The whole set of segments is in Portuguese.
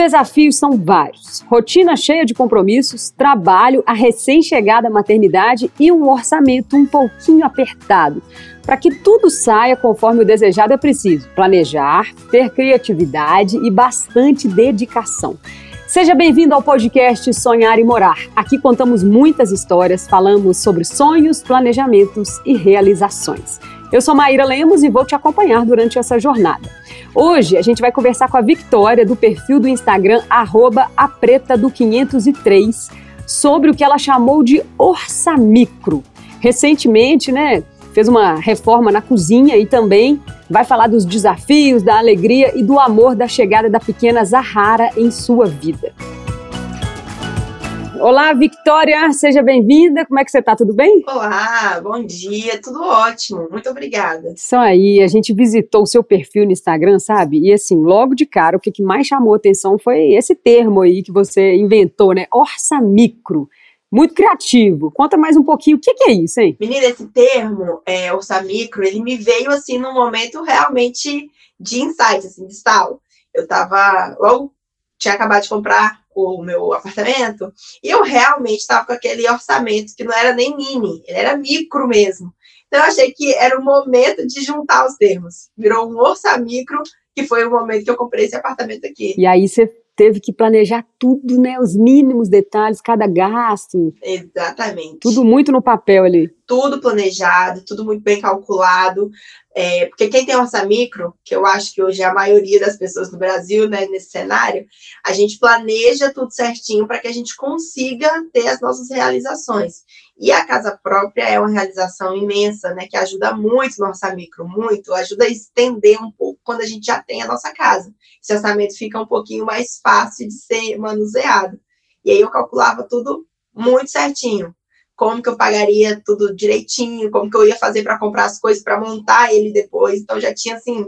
desafios são vários: rotina cheia de compromissos, trabalho, a recém-chegada maternidade e um orçamento um pouquinho apertado. Para que tudo saia conforme o desejado, é preciso planejar, ter criatividade e bastante dedicação. Seja bem-vindo ao podcast Sonhar e Morar. Aqui contamos muitas histórias, falamos sobre sonhos, planejamentos e realizações. Eu sou Maíra Lemos e vou te acompanhar durante essa jornada. Hoje a gente vai conversar com a Victoria do perfil do Instagram apreta do 503 sobre o que ela chamou de orçamicro. Recentemente, né, fez uma reforma na cozinha e também vai falar dos desafios, da alegria e do amor da chegada da pequena Zahara em sua vida. Olá, Victoria, seja bem-vinda. Como é que você está? Tudo bem? Olá, bom dia, tudo ótimo. Muito obrigada. Isso aí, a gente visitou o seu perfil no Instagram, sabe? E assim, logo de cara, o que mais chamou atenção foi esse termo aí que você inventou, né? Orçamicro muito criativo. Conta mais um pouquinho, o que, que é isso, hein? Menina, esse termo, é, orçamicro, ele me veio, assim, num momento realmente de insight, assim, de estalo. Eu tava, logo, tinha acabado de comprar o meu apartamento, e eu realmente estava com aquele orçamento que não era nem mini, ele era micro mesmo. Então, eu achei que era o momento de juntar os termos. Virou um orçamicro, que foi o momento que eu comprei esse apartamento aqui. E aí você teve que planejar tudo, né? Os mínimos detalhes, cada gasto. Exatamente. Tudo muito no papel ali. Tudo planejado, tudo muito bem calculado. É, porque quem tem orçamicro, que eu acho que hoje é a maioria das pessoas no Brasil, né, nesse cenário, a gente planeja tudo certinho para que a gente consiga ter as nossas realizações. E a casa própria é uma realização imensa, né, que ajuda muito no orçamento, muito, ajuda a estender um pouco quando a gente já tem a nossa casa. Esse orçamento fica um pouquinho mais fácil de ser manuseado. E aí eu calculava tudo muito certinho. Como que eu pagaria tudo direitinho, como que eu ia fazer para comprar as coisas para montar ele depois. Então já tinha assim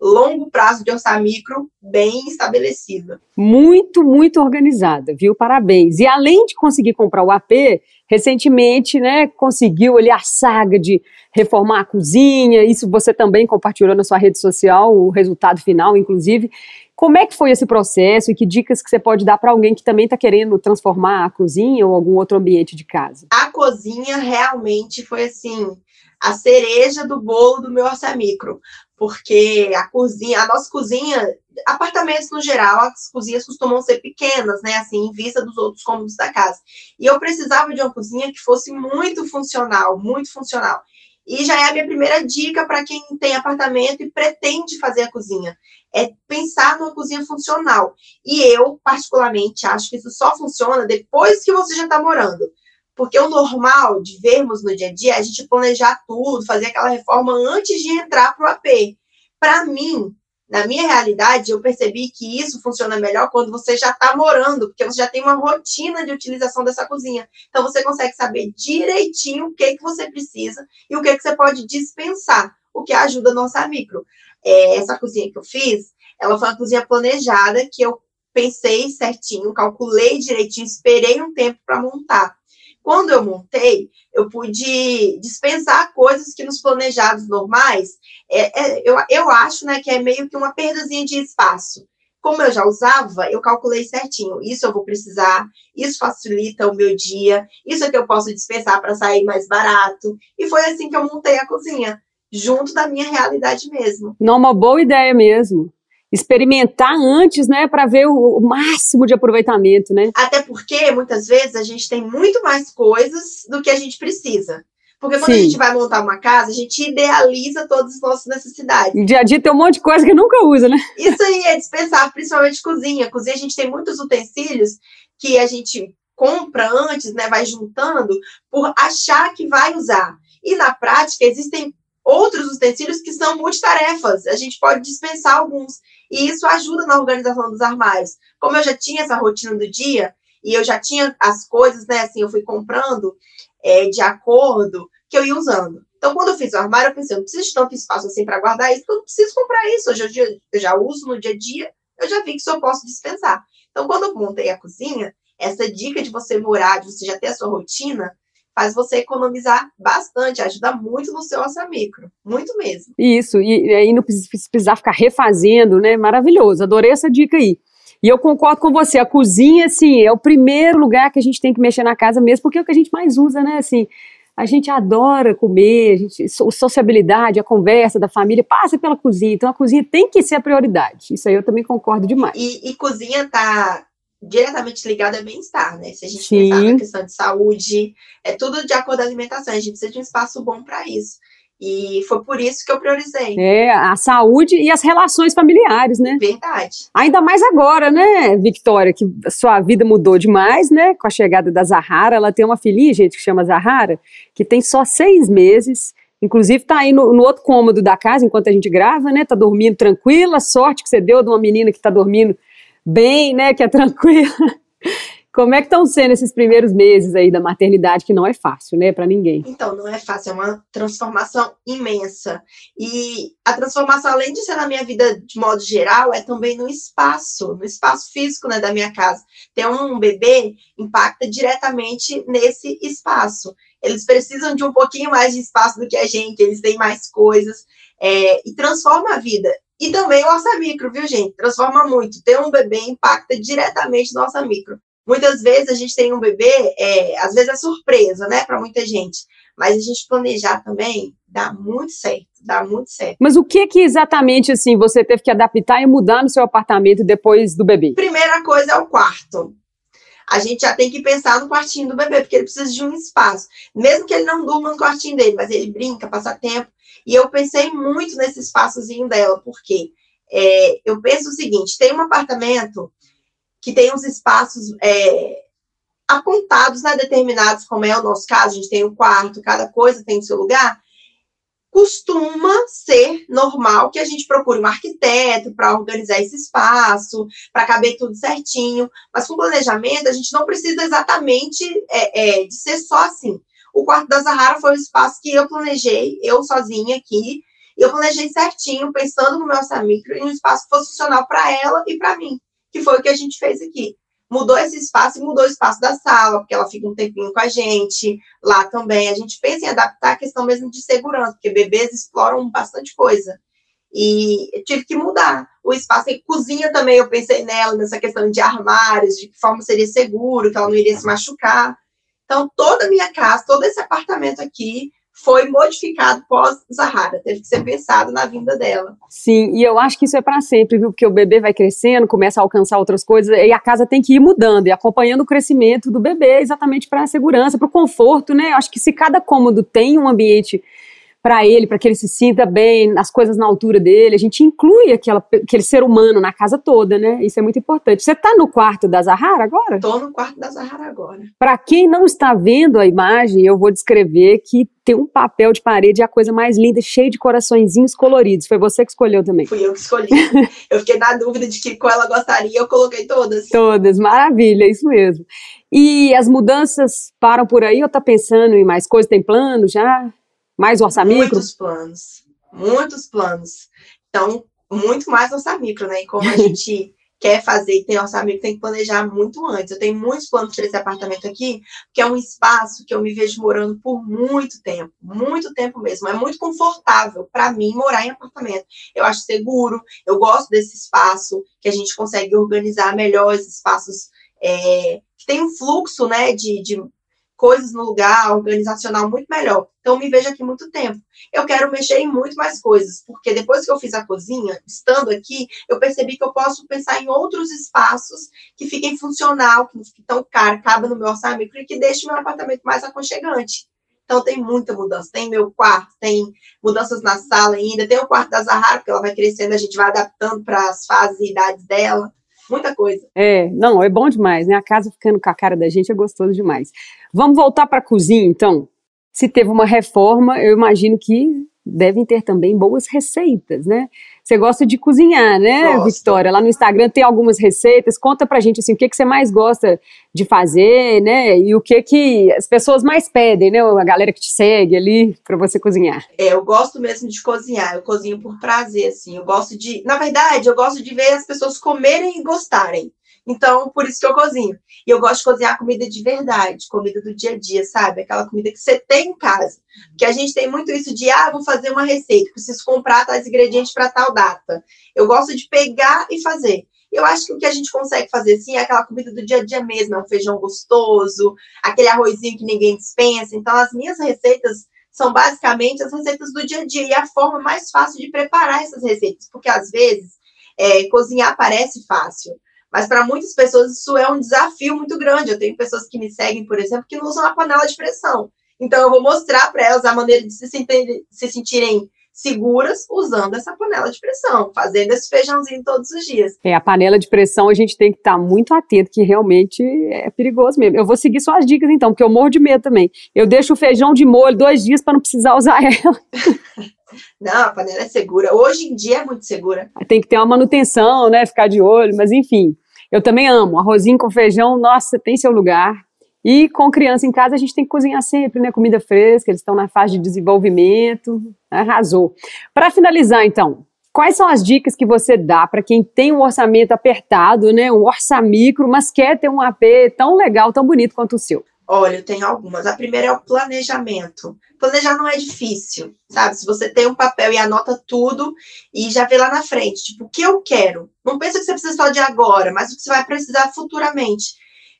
longo prazo de orçamicro bem estabelecido. Muito, muito organizada, viu? Parabéns. E além de conseguir comprar o AP, recentemente, né, conseguiu ali a saga de reformar a cozinha. Isso você também compartilhou na sua rede social, o resultado final, inclusive. Como é que foi esse processo e que dicas que você pode dar para alguém que também está querendo transformar a cozinha ou algum outro ambiente de casa? A cozinha realmente foi assim a cereja do bolo do meu orçamicro, porque a cozinha, a nossa cozinha, apartamentos no geral, as cozinhas costumam ser pequenas, né, assim, em vista dos outros cômodos da casa. E eu precisava de uma cozinha que fosse muito funcional, muito funcional. E já é a minha primeira dica para quem tem apartamento e pretende fazer a cozinha. É pensar numa cozinha funcional. E eu, particularmente, acho que isso só funciona depois que você já está morando. Porque o normal de vermos no dia a dia é a gente planejar tudo, fazer aquela reforma antes de entrar para o AP. Para mim, na minha realidade, eu percebi que isso funciona melhor quando você já está morando, porque você já tem uma rotina de utilização dessa cozinha. Então, você consegue saber direitinho o que, que você precisa e o que, que você pode dispensar, o que ajuda no orçamicro. É, essa cozinha que eu fiz, ela foi uma cozinha planejada, que eu pensei certinho, calculei direitinho, esperei um tempo para montar. Quando eu montei, eu pude dispensar coisas que nos planejados normais, é, é, eu, eu acho né, que é meio que uma perdazinha de espaço. Como eu já usava, eu calculei certinho. Isso eu vou precisar, isso facilita o meu dia, isso é que eu posso dispensar para sair mais barato. E foi assim que eu montei a cozinha, junto da minha realidade mesmo. Não, uma boa ideia mesmo experimentar antes, né, para ver o, o, máximo de aproveitamento, né? Até porque muitas vezes a gente tem muito mais coisas do que a gente precisa. Porque quando Sim. a gente vai montar uma casa, a gente idealiza todas as nossas necessidades. No dia a dia tem um monte de coisa que nunca usa, né? Isso aí é dispensar, principalmente cozinha. Cozinha a gente tem muitos utensílios que a gente compra antes, né, vai juntando por achar que vai usar. E na prática existem outros utensílios que são multitarefas. A gente pode dispensar alguns. E isso ajuda na organização dos armários. Como eu já tinha essa rotina do dia, e eu já tinha as coisas, né? Assim, eu fui comprando é, de acordo que eu ia usando. Então, quando eu fiz o armário, eu pensei, eu não preciso de tanto espaço assim para guardar isso, porque eu não preciso comprar isso. Hoje eu, eu já uso no dia a dia, eu já vi que só posso dispensar. Então, quando eu montei a cozinha, essa dica de você morar, de você já ter a sua rotina, faz você economizar bastante, ajuda muito no seu orçamento, muito mesmo. Isso, e aí não precisar ficar refazendo, né? Maravilhoso, adorei essa dica aí. E eu concordo com você, a cozinha, assim, é o primeiro lugar que a gente tem que mexer na casa mesmo, porque é o que a gente mais usa, né? Assim, a gente adora comer, a gente, a sociabilidade, a conversa da família passa pela cozinha, então a cozinha tem que ser a prioridade. Isso aí eu também concordo demais. E, e cozinha tá diretamente ligada a bem-estar, né? Se a gente Sim. pensar na questão de saúde, é tudo de acordo com a alimentação, a gente precisa de um espaço bom para isso. E foi por isso que eu priorizei. É, a saúde e as relações familiares, né? Verdade. Ainda mais agora, né, Victoria, que sua vida mudou demais, né? Com a chegada da Zahara. Ela tem uma filhinha, gente, que chama Zahara, que tem só seis meses. Inclusive, tá aí no, no, outro cômodo da casa enquanto a gente grava, né? Tá dormindo tranquila. Sorte que você deu de uma menina que tá dormindo bem, né? Que é tranquila. Como é que estão sendo esses primeiros meses aí da maternidade, que não é fácil, né, para ninguém? Então, não é fácil, é uma transformação imensa. E a transformação, além de ser na minha vida de modo geral, é também no espaço, no espaço físico, né, da minha casa. Ter um bebê impacta diretamente nesse espaço. Eles precisam de um pouquinho mais de espaço do que a gente, eles têm mais coisas, é, e transforma a vida. E também o orça micro, viu, gente? Transforma muito. Ter um bebê impacta diretamente no orça micro. Muitas vezes a gente tem um bebê, é, às vezes é surpresa, né, para muita gente. Mas a gente planejar também dá muito certo, dá muito certo. Mas o que que exatamente assim você teve que adaptar e mudar no seu apartamento depois do bebê? Primeira coisa é o quarto. A gente já tem que pensar no quartinho do bebê, porque ele precisa de um espaço. Mesmo que ele não durma no quartinho dele, mas ele brinca, passa tempo. E eu pensei muito nesse espaçozinho dela, porque é, eu penso o seguinte: tem um apartamento que tem uns espaços é, apontados, né, determinados, como é o nosso caso, a gente tem um quarto, cada coisa tem o seu lugar, costuma ser normal que a gente procure um arquiteto para organizar esse espaço, para caber tudo certinho, mas com planejamento a gente não precisa exatamente é, é, de ser só assim. O quarto da Zahara foi o espaço que eu planejei, eu sozinha aqui, eu planejei certinho, pensando no meu orçamento, em um espaço funcional para ela e para mim que foi o que a gente fez aqui. Mudou esse espaço e mudou o espaço da sala, porque ela fica um tempinho com a gente. Lá também a gente pensa em adaptar a questão mesmo de segurança, porque bebês exploram bastante coisa. E tive que mudar o espaço. E cozinha também, eu pensei nela, nessa questão de armários, de que forma seria seguro, que ela não iria se machucar. Então, toda a minha casa, todo esse apartamento aqui, foi modificado pós-Zahara, teve que ser pensado na vinda dela. Sim, e eu acho que isso é para sempre, viu? Porque o bebê vai crescendo, começa a alcançar outras coisas, e a casa tem que ir mudando e acompanhando o crescimento do bebê, exatamente para a segurança, para o conforto, né? Eu acho que se cada cômodo tem um ambiente para ele, para que ele se sinta bem, as coisas na altura dele. A gente inclui aquela, aquele ser humano na casa toda, né? Isso é muito importante. Você está no quarto da Zahara agora? Estou no quarto da Zahara agora. Para quem não está vendo a imagem, eu vou descrever que tem um papel de parede, a coisa mais linda, cheio de coraçõezinhos coloridos. Foi você que escolheu também? Fui eu que escolhi. eu fiquei na dúvida de que qual ela gostaria, eu coloquei todas. Todas, maravilha, isso mesmo. E as mudanças param por aí ou tá pensando em mais coisas? Tem plano já? Mais orçamento? Muitos planos, muitos planos. Então, muito mais orçamento, né? E como a gente quer fazer e tem orçamento, tem que planejar muito antes. Eu tenho muitos planos para esse apartamento aqui, que é um espaço que eu me vejo morando por muito tempo, muito tempo mesmo. É muito confortável para mim morar em apartamento. Eu acho seguro, eu gosto desse espaço, que a gente consegue organizar melhor esses espaços é, que tem um fluxo, né, de, de coisas no lugar, organizacional muito melhor. Então, me vejo aqui muito tempo. Eu quero mexer em muito mais coisas, porque depois que eu fiz a cozinha, estando aqui, eu percebi que eu posso pensar em outros espaços que fiquem funcional, que não fiquem tão caro, cabe no meu orçamento e que deixe meu apartamento mais aconchegante. Então, tem muita mudança. Tem meu quarto, tem mudanças na sala ainda, tem o quarto da Zahara, porque ela vai crescendo, a gente vai adaptando para as fases e idades dela muita coisa. É, não, é bom demais, né? A casa ficando com a cara da gente é gostoso demais. Vamos voltar para a cozinha, então. Se teve uma reforma, eu imagino que devem ter também boas receitas, né? Você gosta de cozinhar, né, Gosto. Victoria? Lá no Instagram tem algumas receitas. Conta pra gente assim, o que, que você mais gosta de fazer, né? E o que que as pessoas mais pedem, né? A galera que te segue ali para você cozinhar. É, eu gosto mesmo de cozinhar. Eu cozinho por prazer, assim. Eu gosto de, na verdade, eu gosto de ver as pessoas comerem e gostarem. Então, por isso que eu cozinho. E eu gosto de cozinhar comida de verdade, comida do dia a dia, sabe? Aquela comida que você tem em casa. Porque a gente tem muito isso de, ah, vou fazer uma receita, preciso comprar tais ingredientes para tal data. Eu gosto de pegar e fazer. Eu acho que o que a gente consegue fazer assim é aquela comida do dia a dia mesmo, é um feijão gostoso, aquele arrozinho que ninguém dispensa. Então, as minhas receitas são basicamente as receitas do dia a dia e a forma mais fácil de preparar essas receitas, porque às vezes é, cozinhar parece fácil, mas para muitas pessoas isso é um desafio muito grande. Eu tenho pessoas que me seguem, por exemplo, que não usam a panela de pressão. Então, eu vou mostrar para elas a maneira de se, sentir, se sentirem seguras usando essa panela de pressão, fazendo esse feijãozinho todos os dias. É, a panela de pressão a gente tem que estar tá muito atento, que realmente é perigoso mesmo. Eu vou seguir só as dicas então, porque eu morro de medo também. Eu deixo o feijão de molho dois dias para não precisar usar ela. Não, a panela é segura. Hoje em dia é muito segura. Tem que ter uma manutenção, né? Ficar de olho, mas enfim. Eu também amo. Arrozinho com feijão, nossa, tem seu lugar. E com criança em casa, a gente tem que cozinhar sempre, né? Comida fresca, eles estão na fase de desenvolvimento. Arrasou. Para finalizar, então, quais são as dicas que você dá para quem tem um orçamento apertado, né? Um orçamicro, mas quer ter um AP tão legal, tão bonito quanto o seu? Olha, eu tenho algumas. A primeira é o planejamento. Planejar não é difícil, sabe? Se você tem um papel e anota tudo e já vê lá na frente, tipo, o que eu quero. Não pensa que você precisa só de agora, mas o que você vai precisar futuramente.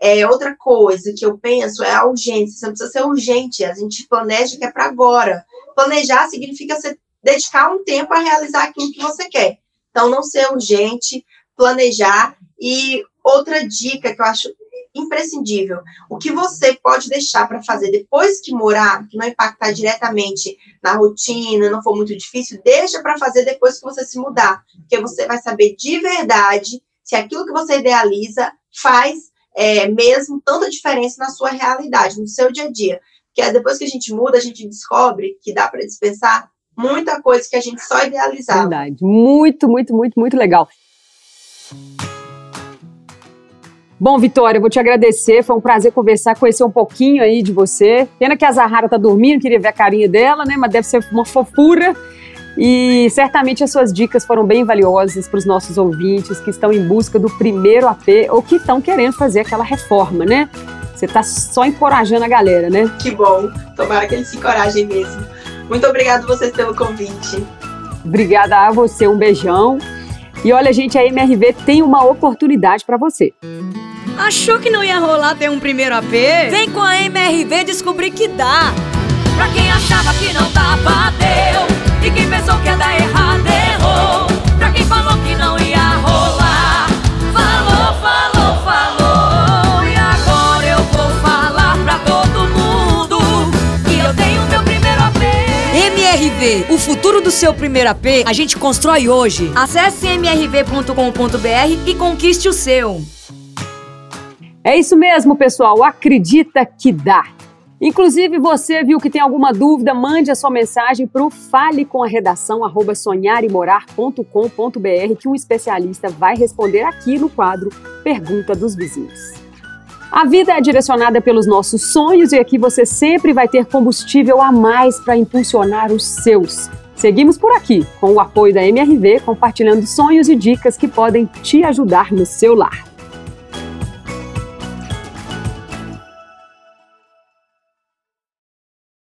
É, outra coisa que eu penso é a urgência. Você não precisa ser urgente, a gente planeja que é para agora. Planejar significa você dedicar um tempo a realizar aquilo que você quer. Então, não ser urgente, planejar. E outra dica que eu acho imprescindível. O que você pode deixar para fazer depois que morar, que não impactar diretamente na rotina, não for muito difícil, deixa para fazer depois que você se mudar, porque você vai saber de verdade se aquilo que você idealiza faz é, mesmo tanta diferença na sua realidade, no seu dia a dia. Porque é depois que a gente muda, a gente descobre que dá para dispensar muita coisa que a gente só idealizava. Verdade. Muito, muito, muito, muito legal. Bom, Vitória, eu vou te agradecer. Foi um prazer conversar, conhecer um pouquinho aí de você. Pena que a Zahara tá dormindo, queria ver a carinha dela, né? Mas deve ser uma fofura. E certamente as suas dicas foram bem valiosas para os nossos ouvintes que estão em busca do primeiro AP ou que estão querendo fazer aquela reforma, né? Você está só encorajando a galera, né? Que bom. Tomara que eles se encorajem mesmo. Muito obrigado vocês pelo convite. Obrigada a você, um beijão. E olha, gente, a MRV tem uma oportunidade para você. Achou que não ia rolar ter um primeiro AP? Vem com a MRV descobrir que dá. Pra quem achava que não dava, deu. E quem pensou que ia dar errado, errou. Pra quem falou que não ia rolar, falou, falou, falou. E agora eu vou falar pra todo mundo que eu tenho meu primeiro AP. MRV, o futuro do seu primeiro AP, a gente constrói hoje. Acesse mrv.com.br e conquiste o seu. É isso mesmo, pessoal. Acredita que dá. Inclusive, você viu que tem alguma dúvida, mande a sua mensagem para o fale com a redação arroba sonharemorar.com.br que um especialista vai responder aqui no quadro Pergunta dos Vizinhos. A vida é direcionada pelos nossos sonhos e aqui você sempre vai ter combustível a mais para impulsionar os seus. Seguimos por aqui, com o apoio da MRV, compartilhando sonhos e dicas que podem te ajudar no seu lar.